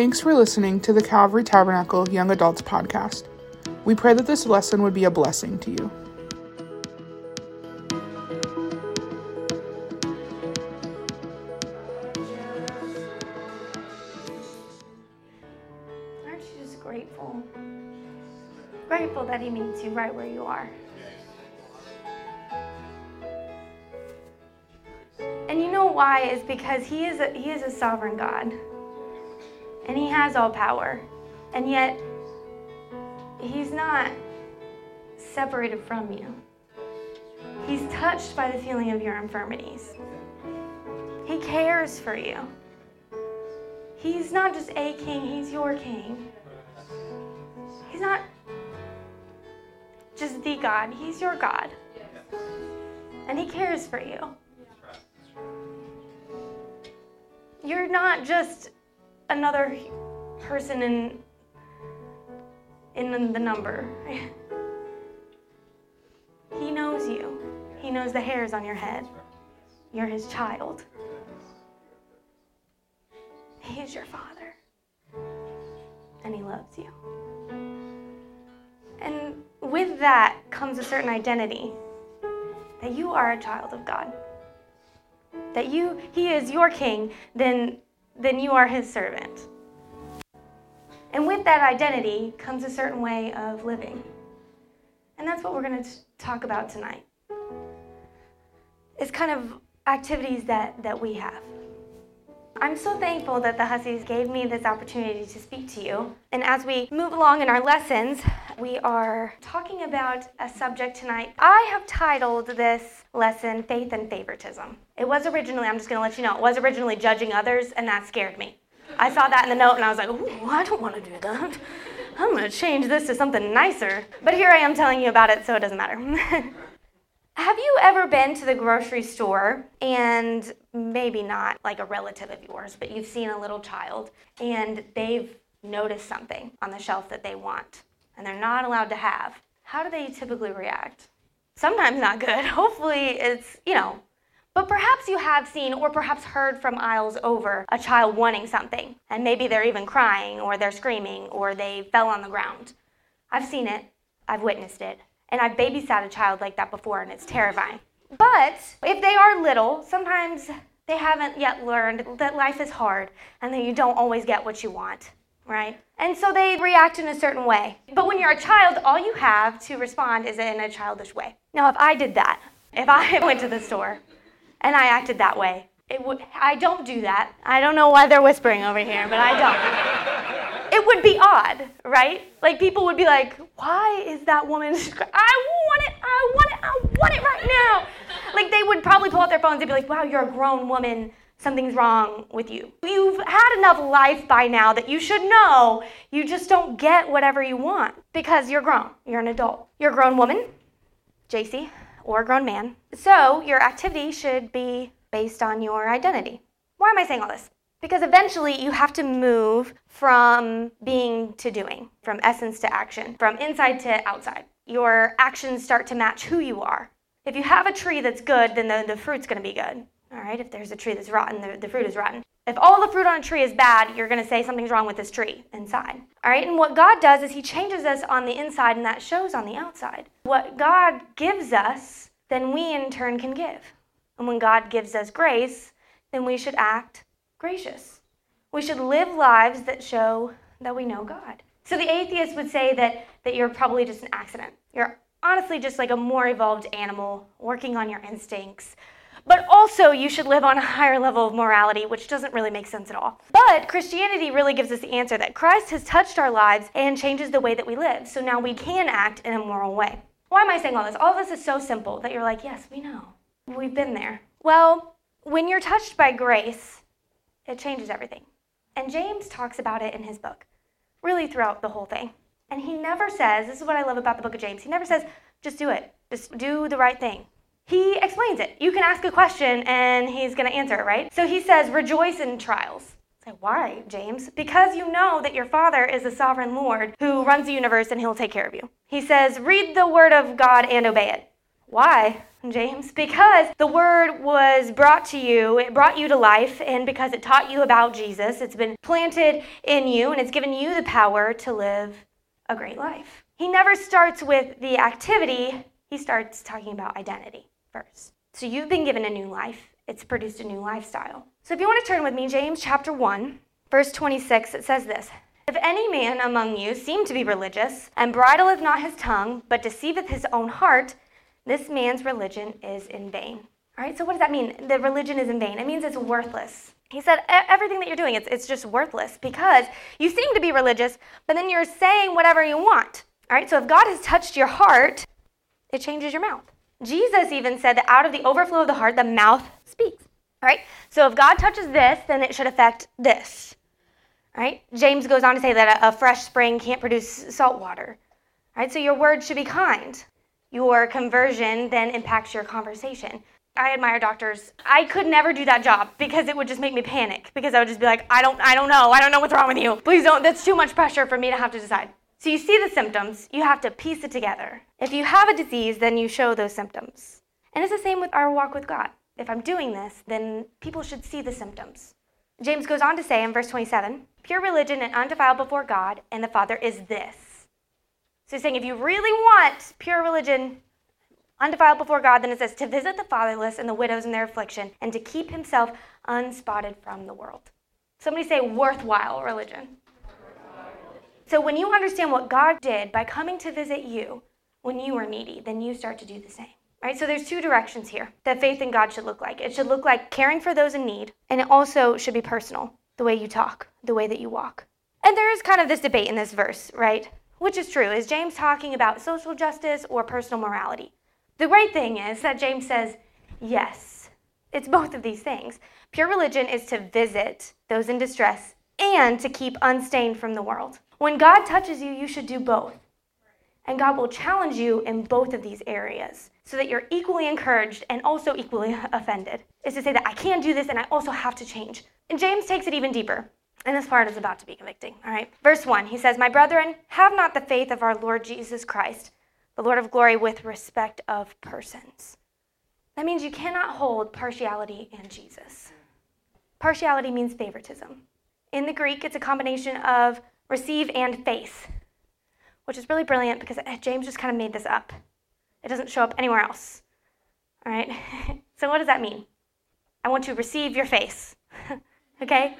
Thanks for listening to the Calvary Tabernacle Young Adults Podcast. We pray that this lesson would be a blessing to you. Aren't you just grateful? Grateful that He meets you right where you are. And you know why? Is because He is a, He is a sovereign God, and He has all power, and yet He's not separated from you. He's touched by the feeling of your infirmities. He cares for you. He's not just a king, he's your king. He's not just the God, he's your God. And he cares for you. You're not just another person in in the number. He knows you. He knows the hairs on your head. You're his child. He is your father. And he loves you. And with that comes a certain identity that you are a child of God. That you he is your king, then then you are his servant. And with that identity comes a certain way of living. And that's what we're going to talk about tonight. It's kind of activities that, that we have. I'm so thankful that the Hussies gave me this opportunity to speak to you. And as we move along in our lessons, we are talking about a subject tonight. I have titled this lesson Faith and Favoritism. It was originally, I'm just going to let you know, it was originally judging others, and that scared me. I saw that in the note and I was like, Ooh, I don't want to do that. I'm going to change this to something nicer. But here I am telling you about it, so it doesn't matter. Have you ever been to the grocery store and maybe not like a relative of yours, but you've seen a little child and they've noticed something on the shelf that they want and they're not allowed to have? How do they typically react? Sometimes not good. Hopefully, it's, you know, but perhaps you have seen or perhaps heard from aisles over a child wanting something, and maybe they're even crying or they're screaming or they fell on the ground. I've seen it, I've witnessed it, and I've babysat a child like that before, and it's terrifying. But if they are little, sometimes they haven't yet learned that life is hard and that you don't always get what you want, right? And so they react in a certain way. But when you're a child, all you have to respond is in a childish way. Now, if I did that, if I went to the store and I acted that way. It would, I don't do that. I don't know why they're whispering over here, but I don't. It would be odd, right? Like people would be like, "Why is that woman? I want it. I want it. I want it right now." Like they would probably pull out their phones and be like, "Wow, you're a grown woman. Something's wrong with you. You've had enough life by now that you should know you just don't get whatever you want because you're grown. You're an adult. You're a grown woman, Jacie or a grown man. So your activity should be based on your identity. Why am I saying all this? Because eventually you have to move from being to doing, from essence to action, from inside to outside. Your actions start to match who you are. If you have a tree that's good, then the, the fruit's going to be good. All right, if there's a tree that's rotten, the, the fruit is rotten. If all the fruit on a tree is bad, you're going to say something's wrong with this tree inside. All right, and what God does is He changes us on the inside, and that shows on the outside. What God gives us, then we in turn can give. And when God gives us grace, then we should act gracious. We should live lives that show that we know God. So the atheist would say that, that you're probably just an accident. You're honestly just like a more evolved animal working on your instincts, but also, you should live on a higher level of morality, which doesn't really make sense at all. But Christianity really gives us the answer that Christ has touched our lives and changes the way that we live. So now we can act in a moral way. Why am I saying all this? All this is so simple that you're like, yes, we know. We've been there. Well, when you're touched by grace, it changes everything. And James talks about it in his book, really throughout the whole thing. And he never says, this is what I love about the book of James, he never says, just do it, just do the right thing he explains it. You can ask a question and he's going to answer it, right? So he says, rejoice in trials. Say, why, James? Because you know that your Father is a sovereign Lord who runs the universe and he'll take care of you. He says, read the word of God and obey it. Why, James? Because the word was brought to you, it brought you to life, and because it taught you about Jesus, it's been planted in you, and it's given you the power to live a great life. He never starts with the activity, he starts talking about identity first. So you've been given a new life, it's produced a new lifestyle. So if you want to turn with me, James chapter 1, verse 26, it says this. If any man among you seem to be religious, and bridleth not his tongue, but deceiveth his own heart, this man's religion is in vain. All right, so what does that mean? The religion is in vain. It means it's worthless. He said everything that you're doing, it's, it's just worthless because you seem to be religious, but then you're saying whatever you want. All right, so if God has touched your heart, it changes your mouth. Jesus even said that out of the overflow of the heart, the mouth speaks. All right, so if God touches this, then it should affect this. All right, James goes on to say that a, a fresh spring can't produce salt water. All right, so your words should be kind. Your conversion then impacts your conversation. I admire doctors. I could never do that job because it would just make me panic because I would just be like, I don't I don't know. I don't know what's wrong with you. Please don't. That's too much pressure for me to have to decide. So you see the symptoms, you have to piece it together. If you have a disease, then you show those symptoms. And it's the same with our walk with God. If I'm doing this, then people should see the symptoms. James goes on to say in verse 27 pure religion and undefiled before God and the Father is this. So he's saying if you really want pure religion, undefiled before God, then it says to visit the fatherless and the widows in their affliction and to keep himself unspotted from the world. Somebody say worthwhile religion. So when you understand what God did by coming to visit you when you were needy, then you start to do the same. Right? So there's two directions here that faith in God should look like. It should look like caring for those in need, and it also should be personal, the way you talk, the way that you walk. And there is kind of this debate in this verse, right? Which is true. Is James talking about social justice or personal morality? The great thing is that James says, yes, it's both of these things. Pure religion is to visit those in distress and to keep unstained from the world. When God touches you, you should do both. And God will challenge you in both of these areas so that you're equally encouraged and also equally offended. Is to say that I can't do this and I also have to change. And James takes it even deeper. And this part is about to be convicting. All right. Verse 1, he says, My brethren, have not the faith of our Lord Jesus Christ, the Lord of glory, with respect of persons. That means you cannot hold partiality in Jesus. Partiality means favoritism. In the Greek, it's a combination of receive and face, which is really brilliant because eh, James just kind of made this up. It doesn't show up anywhere else. All right? so, what does that mean? I want to receive your face. okay?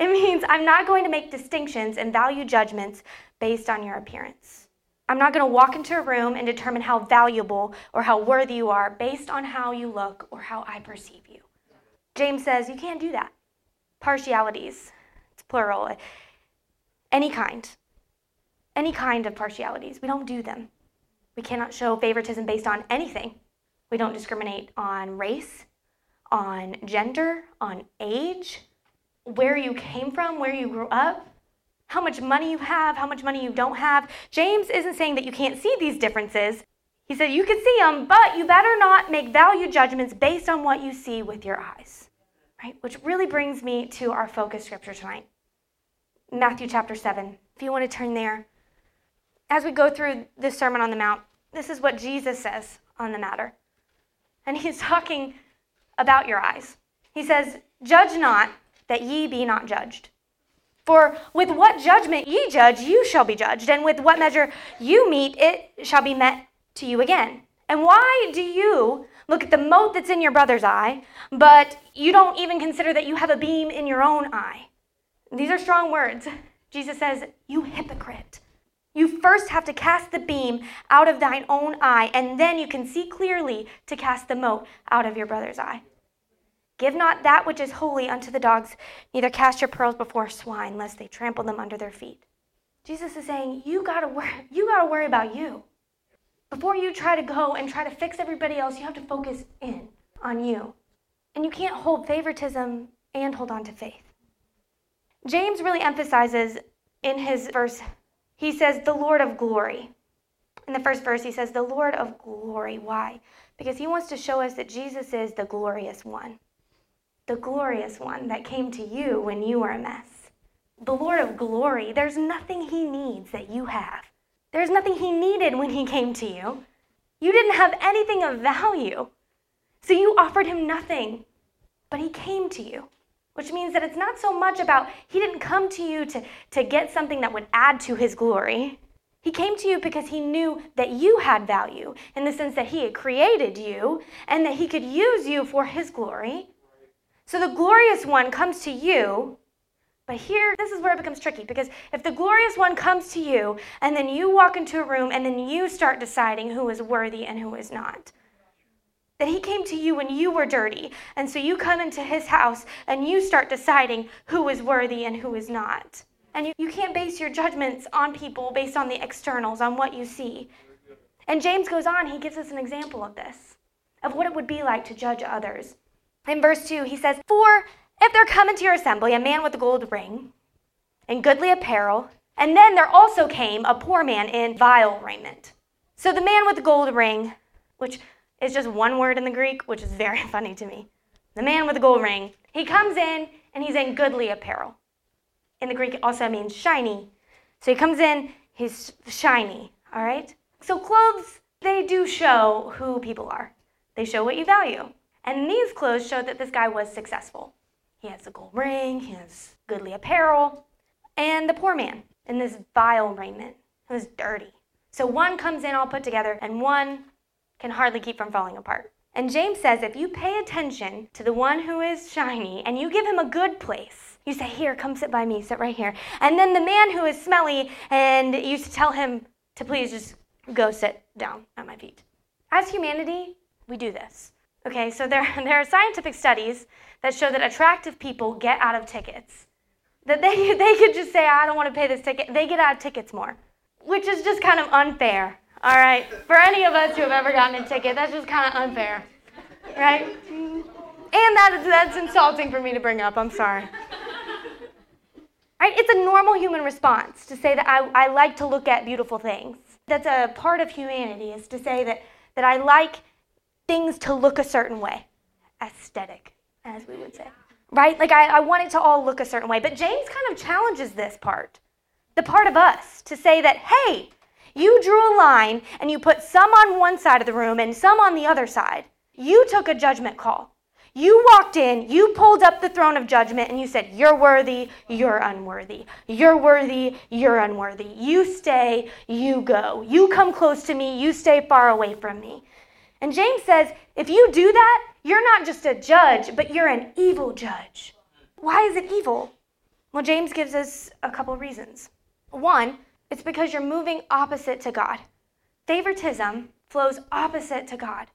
It means I'm not going to make distinctions and value judgments based on your appearance. I'm not going to walk into a room and determine how valuable or how worthy you are based on how you look or how I perceive you. James says you can't do that. Partialities, it's plural any kind, any kind of partialities. We don't do them. We cannot show favoritism based on anything. We don't discriminate on race, on gender, on age, where you came from, where you grew up, how much money you have, how much money you don't have. James isn't saying that you can't see these differences. He said you can see them, but you better not make value judgments based on what you see with your eyes. Right? Which really brings me to our focus scripture tonight. Matthew chapter 7. If you want to turn there. As we go through this Sermon on the Mount, this is what Jesus says on the matter. And he's talking about your eyes. He says, Judge not, that ye be not judged. For with what judgment ye judge, you shall be judged, and with what measure you meet, it shall be met to you again. And why do you look at the mote that's in your brother's eye, but you don't even consider that you have a beam in your own eye? These are strong words. Jesus says, You hypocrite. You first have to cast the beam out of thine own eye, and then you can see clearly to cast the mote out of your brother's eye. Give not that which is holy unto the dogs, neither cast your pearls before swine, lest they trample them under their feet. Jesus is saying, you gotta worry, you gotta worry about you. Before you try to go and try to fix everybody else, you have to focus in on you. And you can't hold favoritism and hold on to faith. James really emphasizes in his verse, he says, the Lord of glory. In the first verse, he says, the Lord of glory. Why? Because he wants to show us that Jesus is the glorious one, the glorious one that came to you when you were a mess. The Lord of glory, there's nothing he needs that you have. There's nothing he needed when he came to you. You didn't have anything of value. So you offered him nothing, but he came to you, which means that it's not so much about he didn't come to you to, to get something that would add to his glory. He came to you because he knew that you had value in the sense that he had created you and that he could use you for his glory. So the glorious one comes to you but here, this is where it becomes tricky because if the glorious one comes to you and then you walk into a room and then you start deciding who is worthy and who is not, that he came to you when you were dirty. And so you come into his house and you start deciding who is worthy and who is not. And you, you can't base your judgments on people based on the externals, on what you see. And James goes on, he gives us an example of this, of what it would be like to judge others. In verse 2, he says, For if there come into your assembly a man with a gold ring and goodly apparel, and then there also came a poor man in vile raiment. So the man with the gold ring, which is just one word in the Greek, which is very funny to me. The man with the gold ring, he comes in and he's in goodly apparel. In the Greek, it also means shiny. So he comes in, he's shiny, all right? So clothes, they do show who people are, they show what you value. And these clothes show that this guy was successful. He has a gold ring, he has goodly apparel, and the poor man in this vile raiment who's dirty. So one comes in all put together, and one can hardly keep from falling apart. And James says if you pay attention to the one who is shiny and you give him a good place, you say, Here, come sit by me, sit right here. And then the man who is smelly, and you tell him to please just go sit down at my feet. As humanity, we do this. Okay, so there, there are scientific studies that show that attractive people get out of tickets. That they, they could just say, I don't want to pay this ticket. They get out of tickets more, which is just kind of unfair. All right, for any of us who have ever gotten a ticket, that's just kind of unfair, right? And that that's insulting for me to bring up. I'm sorry. Right? It's a normal human response to say that I, I like to look at beautiful things. That's a part of humanity, is to say that, that I like things to look a certain way. Aesthetic as we would say. Right? Like, I, I want it to all look a certain way. But James kind of challenges this part, the part of us, to say that, hey, you drew a line and you put some on one side of the room and some on the other side. You took a judgment call. You walked in, you pulled up the throne of judgment, and you said, You're worthy, you're unworthy. You're worthy, you're unworthy. You stay, you go. You come close to me, you stay far away from me. And James says, If you do that, you're not just a judge, but you're an evil judge. Why is it evil? Well, James gives us a couple reasons. One, it's because you're moving opposite to God. Favoritism flows opposite to God.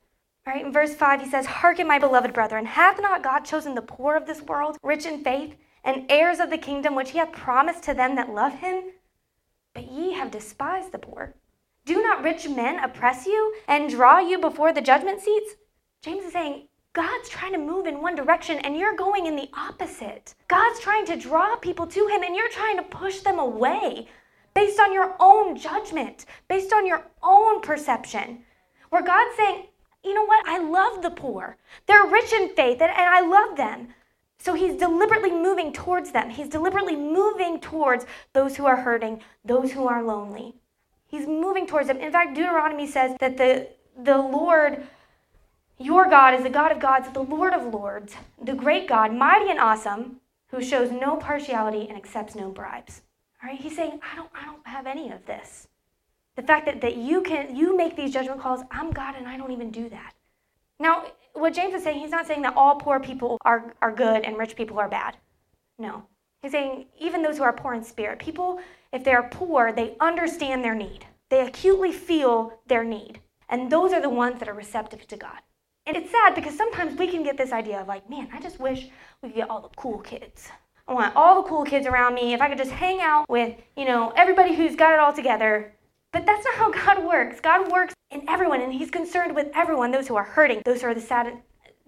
Right? In verse 5, he says, Hearken, my beloved brethren, hath not God chosen the poor of this world, rich in faith, and heirs of the kingdom which he hath promised to them that love him? But ye have despised the poor. Do not rich men oppress you and draw you before the judgment seats? James is saying, God's trying to move in one direction and you're going in the opposite. God's trying to draw people to Him and you're trying to push them away based on your own judgment, based on your own perception. Where God's saying, you know what? I love the poor. They're rich in faith and, and I love them. So He's deliberately moving towards them. He's deliberately moving towards those who are hurting, those who are lonely. He's moving towards them. In fact, Deuteronomy says that the, the Lord your God is the God of gods, the Lord of lords, the great God, mighty and awesome, who shows no partiality and accepts no bribes. All right? He's saying, I don't, I don't have any of this. The fact that, that you can you make these judgment calls, I'm God and I don't even do that. Now, what James is saying, he's not saying that all poor people are, are good and rich people are bad. No. He's saying even those who are poor in spirit, people, if they're poor, they understand their need. They acutely feel their need. And those are the ones that are receptive to God. And it's sad because sometimes we can get this idea of like, man, I just wish we could get all the cool kids. I want all the cool kids around me. If I could just hang out with, you know, everybody who's got it all together. But that's not how God works. God works in everyone, and He's concerned with everyone those who are hurting, those who are the sad,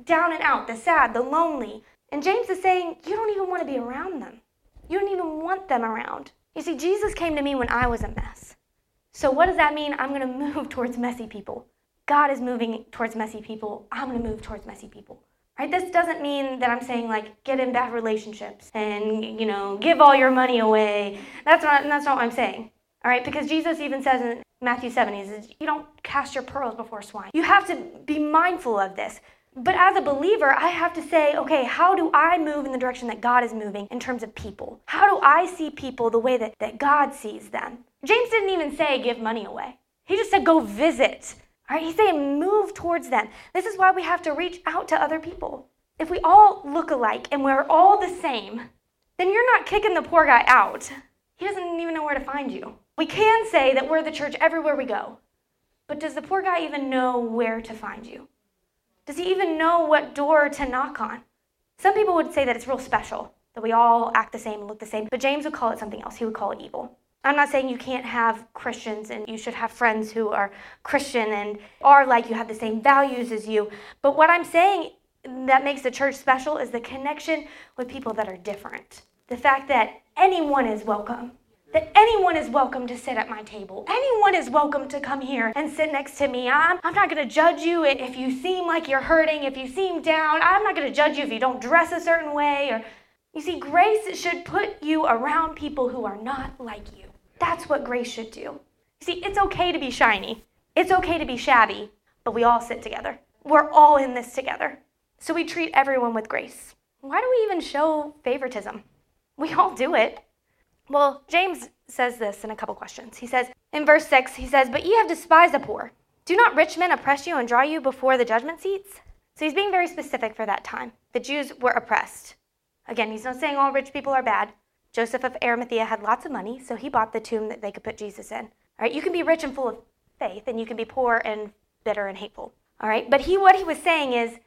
down and out, the sad, the lonely. And James is saying, you don't even want to be around them. You don't even want them around. You see, Jesus came to me when I was a mess. So, what does that mean? I'm going to move towards messy people. God is moving towards messy people. I'm going to move towards messy people. Right? This doesn't mean that I'm saying like get in bad relationships and you know give all your money away. That's not that's not what I'm saying. All right, because Jesus even says in Matthew 7, he says, You don't cast your pearls before swine. You have to be mindful of this. But as a believer, I have to say, okay, how do I move in the direction that God is moving in terms of people? How do I see people the way that, that God sees them? James didn't even say give money away, he just said go visit. All right, he's saying move towards them. This is why we have to reach out to other people. If we all look alike and we're all the same, then you're not kicking the poor guy out. He doesn't even know where to find you. We can say that we're the church everywhere we go, but does the poor guy even know where to find you? Does he even know what door to knock on? Some people would say that it's real special, that we all act the same and look the same, but James would call it something else. He would call it evil. I'm not saying you can't have Christians and you should have friends who are Christian and are like you, have the same values as you. But what I'm saying that makes the church special is the connection with people that are different. The fact that anyone is welcome, that anyone is welcome to sit at my table. Anyone is welcome to come here and sit next to me. I'm, I'm not going to judge you if you seem like you're hurting, if you seem down. I'm not going to judge you if you don't dress a certain way. Or You see, grace should put you around people who are not like you. That's what grace should do. You see, it's okay to be shiny, it's okay to be shabby, but we all sit together. We're all in this together. So we treat everyone with grace. Why do we even show favoritism? We all do it. Well, James says this in a couple questions. He says, in verse 6, he says, But ye have despised the poor. Do not rich men oppress you and draw you before the judgment seats? So he's being very specific for that time. The Jews were oppressed. Again, he's not saying all rich people are bad. Joseph of Arimathea had lots of money, so he bought the tomb that they could put Jesus in. All right, you can be rich and full of faith, and you can be poor and bitter and hateful. All right, but he what he was saying is,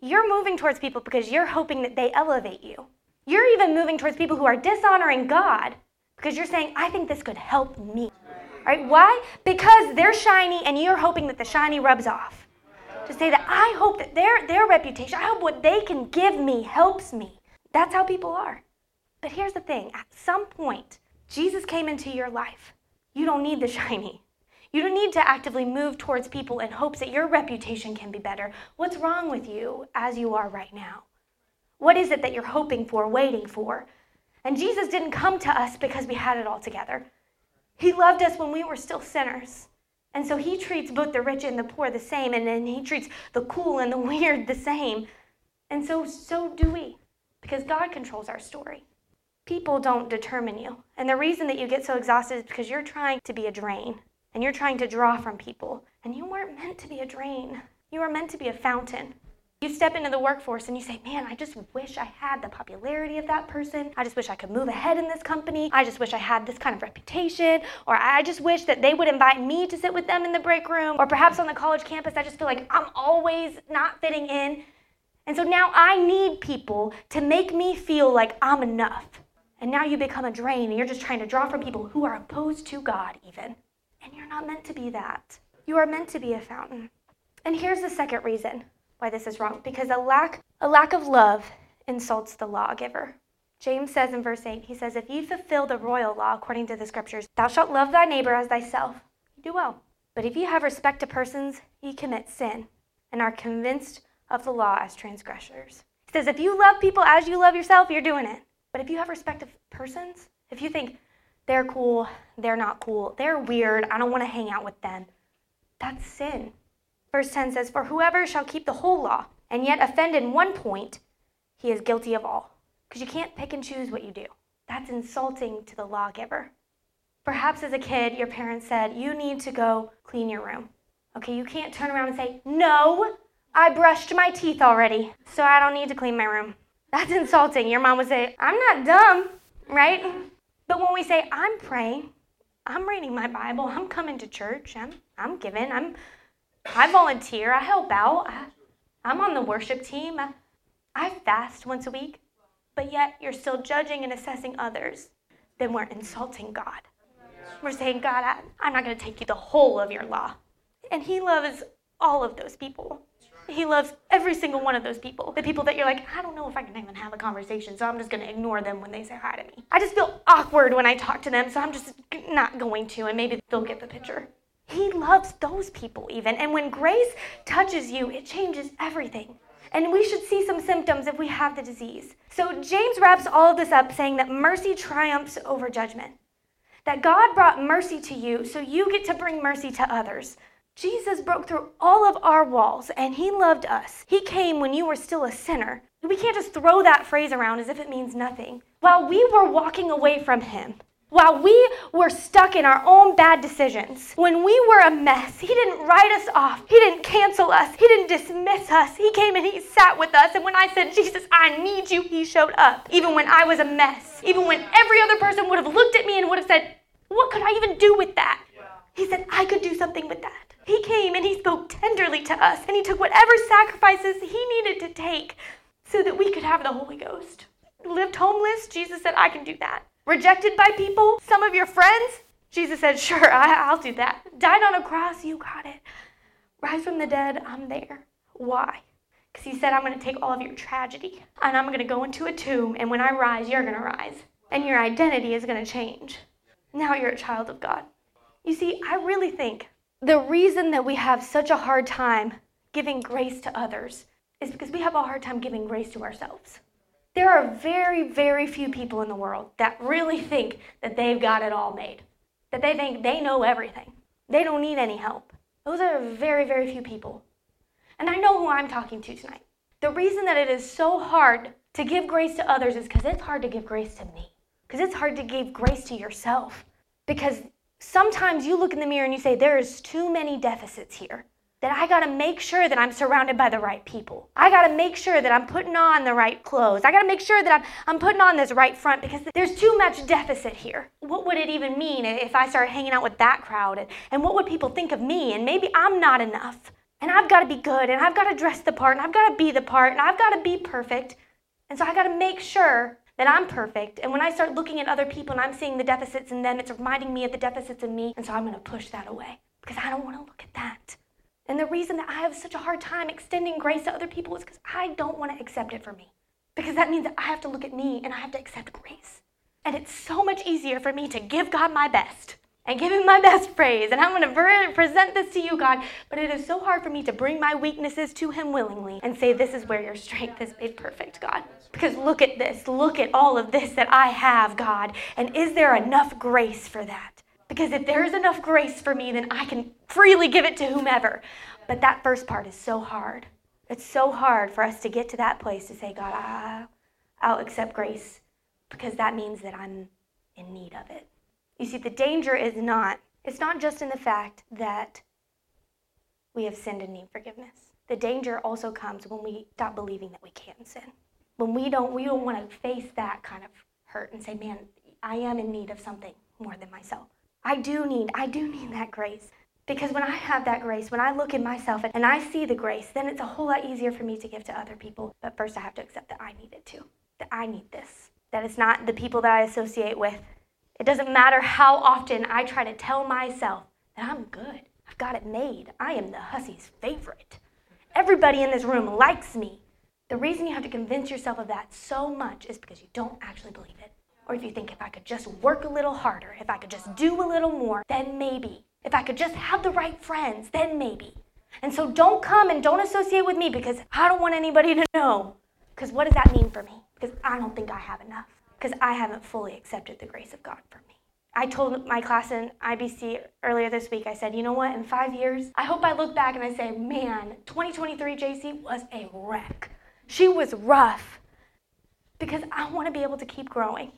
you're moving towards people because you're hoping that they elevate you. You're even moving towards people who are dishonoring God because you're saying, I think this could help me. Right, why? Because they're shiny, and you're hoping that the shiny rubs off. To say that I hope that their their reputation, I hope what they can give me helps me. That's how people are. But here's the thing at some point, Jesus came into your life. You don't need the shiny. You don't need to actively move towards people in hopes that your reputation can be better. What's wrong with you as you are right now? What is it that you're hoping for, waiting for? And Jesus didn't come to us because we had it all together. He loved us when we were still sinners. And so he treats both the rich and the poor the same, and then he treats the cool and the weird the same. And so, so do we, because God controls our story. People don't determine you. And the reason that you get so exhausted is because you're trying to be a drain and you're trying to draw from people. And you weren't meant to be a drain, you were meant to be a fountain. You step into the workforce and you say, Man, I just wish I had the popularity of that person. I just wish I could move ahead in this company. I just wish I had this kind of reputation. Or I just wish that they would invite me to sit with them in the break room. Or perhaps on the college campus, I just feel like I'm always not fitting in. And so now I need people to make me feel like I'm enough. And now you become a drain and you're just trying to draw from people who are opposed to God, even. And you're not meant to be that. You are meant to be a fountain. And here's the second reason why this is wrong because a lack, a lack of love insults the lawgiver. James says in verse 8, he says, If ye fulfill the royal law according to the scriptures, thou shalt love thy neighbor as thyself, you do well. But if ye have respect to persons, ye commit sin and are convinced of the law as transgressors. He says, If you love people as you love yourself, you're doing it. But if you have respect of persons, if you think they're cool, they're not cool, they're weird, I don't want to hang out with them, that's sin. Verse 10 says, For whoever shall keep the whole law and yet offend in one point, he is guilty of all. Because you can't pick and choose what you do. That's insulting to the lawgiver. Perhaps as a kid, your parents said, You need to go clean your room. Okay, you can't turn around and say, No, I brushed my teeth already, so I don't need to clean my room. That's insulting. Your mom would say, I'm not dumb, right? But when we say, I'm praying, I'm reading my Bible, I'm coming to church, I'm, I'm giving, I'm, I volunteer, I help out, I, I'm on the worship team, I, I fast once a week, but yet you're still judging and assessing others, then we're insulting God. We're saying, God, I, I'm not going to take you the whole of your law. And He loves all of those people. He loves every single one of those people. The people that you're like, I don't know if I can even have a conversation, so I'm just going to ignore them when they say hi to me. I just feel awkward when I talk to them, so I'm just not going to, and maybe they'll get the picture. He loves those people, even. And when grace touches you, it changes everything. And we should see some symptoms if we have the disease. So James wraps all of this up saying that mercy triumphs over judgment. that God brought mercy to you so you get to bring mercy to others. Jesus broke through all of our walls and he loved us. He came when you were still a sinner. We can't just throw that phrase around as if it means nothing. While we were walking away from him, while we were stuck in our own bad decisions, when we were a mess, He didn't write us off. He didn't cancel us. He didn't dismiss us. He came and He sat with us. And when I said, Jesus, I need you, He showed up. Even when I was a mess, even when every other person would have looked at me and would have said, What could I even do with that? He said, I could do something with that. He came and He spoke tenderly to us, and He took whatever sacrifices He needed to take so that we could have the Holy Ghost. Lived homeless, Jesus said, I can do that. Rejected by people, some of your friends, Jesus said, Sure, I, will do that. Died on a cross, you got it. Rise from the dead, I'm there. Why? Because he said, I'm going to take all of your tragedy and I'm going to go into a tomb, and when I rise, you're going to rise. And your identity is going to change. Now you're a child of God. You see, I really think the reason that we have such a hard time giving grace to others is because we have a hard time giving grace to ourselves. There are very, very few people in the world that really think that they've got it all made, that they think they know everything. They don't need any help. Those are very, very few people. And I know who I'm talking to tonight. The reason that it is so hard to give grace to others is because it's hard to give grace to me, because it's hard to give grace to yourself. Because sometimes you look in the mirror and you say, There is too many deficits here that I got to make sure that I'm surrounded by the right people. I got to make sure that I'm putting on the right clothes. I got to make sure that I'm, I'm putting on this right front because there's too much deficit here. What would it even mean if I started hanging out with that crowd? And, and what would people think of me? And maybe I'm not enough. And I've got to be good and I've got to dress the part and I've got to be the part and I've got to be perfect. And so I got to make sure that I'm perfect. And when I start looking at other people and I'm seeing the deficits in them, it's reminding me of the deficits in me. And so I'm to push that away because I don't want to look at that. And the reason that I have such a hard time extending grace to other people is because I don't want to accept it for me. Because that means that I have to look at me and I have to accept grace. And it's so much easier for me to give God my best and give Him my best praise. And I'm going to present this to you, God. But it is so hard for me to bring my weaknesses to Him willingly and say, This is where your strength is made perfect, God. Because look at this. Look at all of this that I have, God. And is there enough grace for that? Because if there's enough grace for me, then I can freely give it to whomever. But that first part is so hard. It's so hard for us to get to that place to say, God, I'll accept grace because that means that I'm in need of it. You see, the danger is not, it's not just in the fact that we have sinned and need forgiveness. The danger also comes when we stop believing that we can sin. When we don't, we don't want to face that kind of hurt and say, man, I am in need of something more than myself. I do need, I do need that grace. Because when I have that grace, when I look at myself and I see the grace, then it's a whole lot easier for me to give to other people. But first, I have to accept that I need it too. That I need this. That it's not the people that I associate with. It doesn't matter how often I try to tell myself that I'm good. I've got it made. I am the hussy's favorite. Everybody in this room likes me. The reason you have to convince yourself of that so much is because you don't actually believe. Or if you think if I could just work a little harder, if I could just do a little more, then maybe. If I could just have the right friends, then maybe. And so don't come and don't associate with me because I don't want anybody to know. Because what does that mean for me? Because I don't think I have enough. Because I haven't fully accepted the grace of God for me. I told my class in IBC earlier this week, I said, you know what, in five years, I hope I look back and I say, man, 2023 Jacie was a wreck. She was rough because I want to be able to keep growing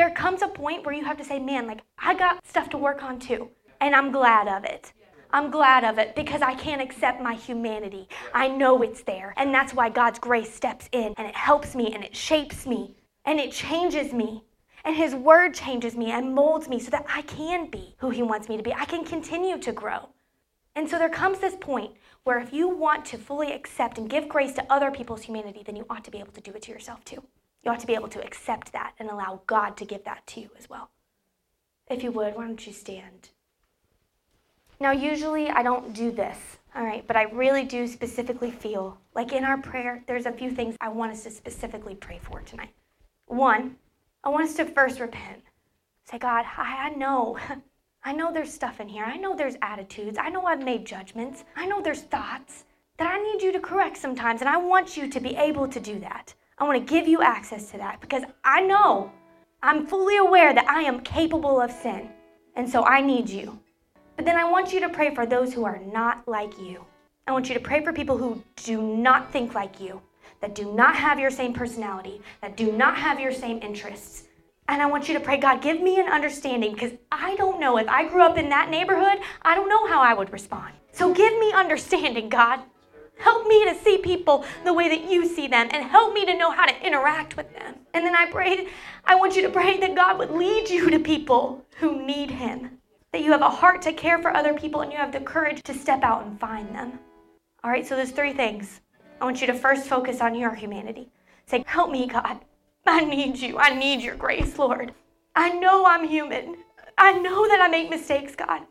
there comes a point where you have to say, man, like, I got stuff to work on too. And I'm glad of it. I'm glad of it because I can't accept my humanity. I know it's there. And that's why God's grace steps in and it helps me and it shapes me and it changes me. And His word changes me and molds me so that I can be who He wants me to be. I can continue to grow. And so there comes this point where if you want to fully accept and give grace to other people's humanity, then you ought to be able to do it to yourself too. You ought to be able to accept that and allow God to give that to you as well. If you would, why don't you stand? Now, usually I don't do this, all right, but I really do specifically feel like in our prayer, there's a few things I want us to specifically pray for tonight. One, I want us to first repent. Say, God, I, I know. I know there's stuff in here. I know there's attitudes. I know I've made judgments. I know there's thoughts that I need you to correct sometimes, and I want you to be able to do that. I want to give you access to that because I know, I'm fully aware that I am capable of sin. And so I need you. But then I want you to pray for those who are not like you. I want you to pray for people who do not think like you, that do not have your same personality, that do not have your same interests. And I want you to pray, God, give me an understanding because I don't know. If I grew up in that neighborhood, I don't know how I would respond. So give me understanding, God. Help me to see people the way that you see them and help me to know how to interact with them. And then I prayed, I want you to pray that God would lead you to people who need Him, that you have a heart to care for other people and you have the courage to step out and find them. All right, so there's three things. I want you to first focus on your humanity. Say, Help me, God. I need you. I need your grace, Lord. I know I'm human. I know that I make mistakes, God.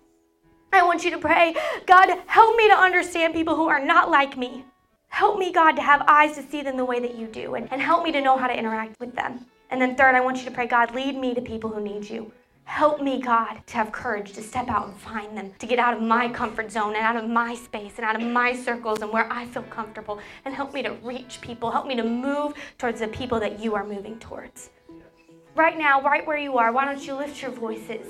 I want you to pray, God, help me to understand people who are not like me. Help me, God, to have eyes to see them the way that you do, and, and help me to know how to interact with them. And then, third, I want you to pray, God, lead me to people who need you. Help me, God, to have courage to step out and find them, to get out of my comfort zone and out of my space and out of my circles and where I feel comfortable, and help me to reach people. Help me to move towards the people that you are moving towards. Right now, right where you are, why don't you lift your voices?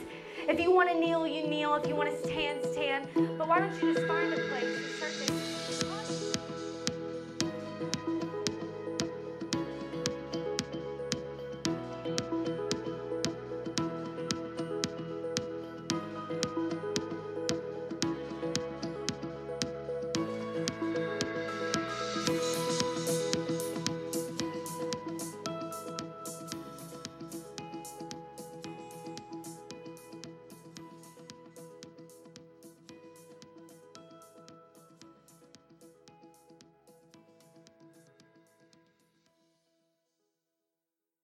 If you want to kneel, you kneel. If you want to stand, stand. But why don't you just find a place and start to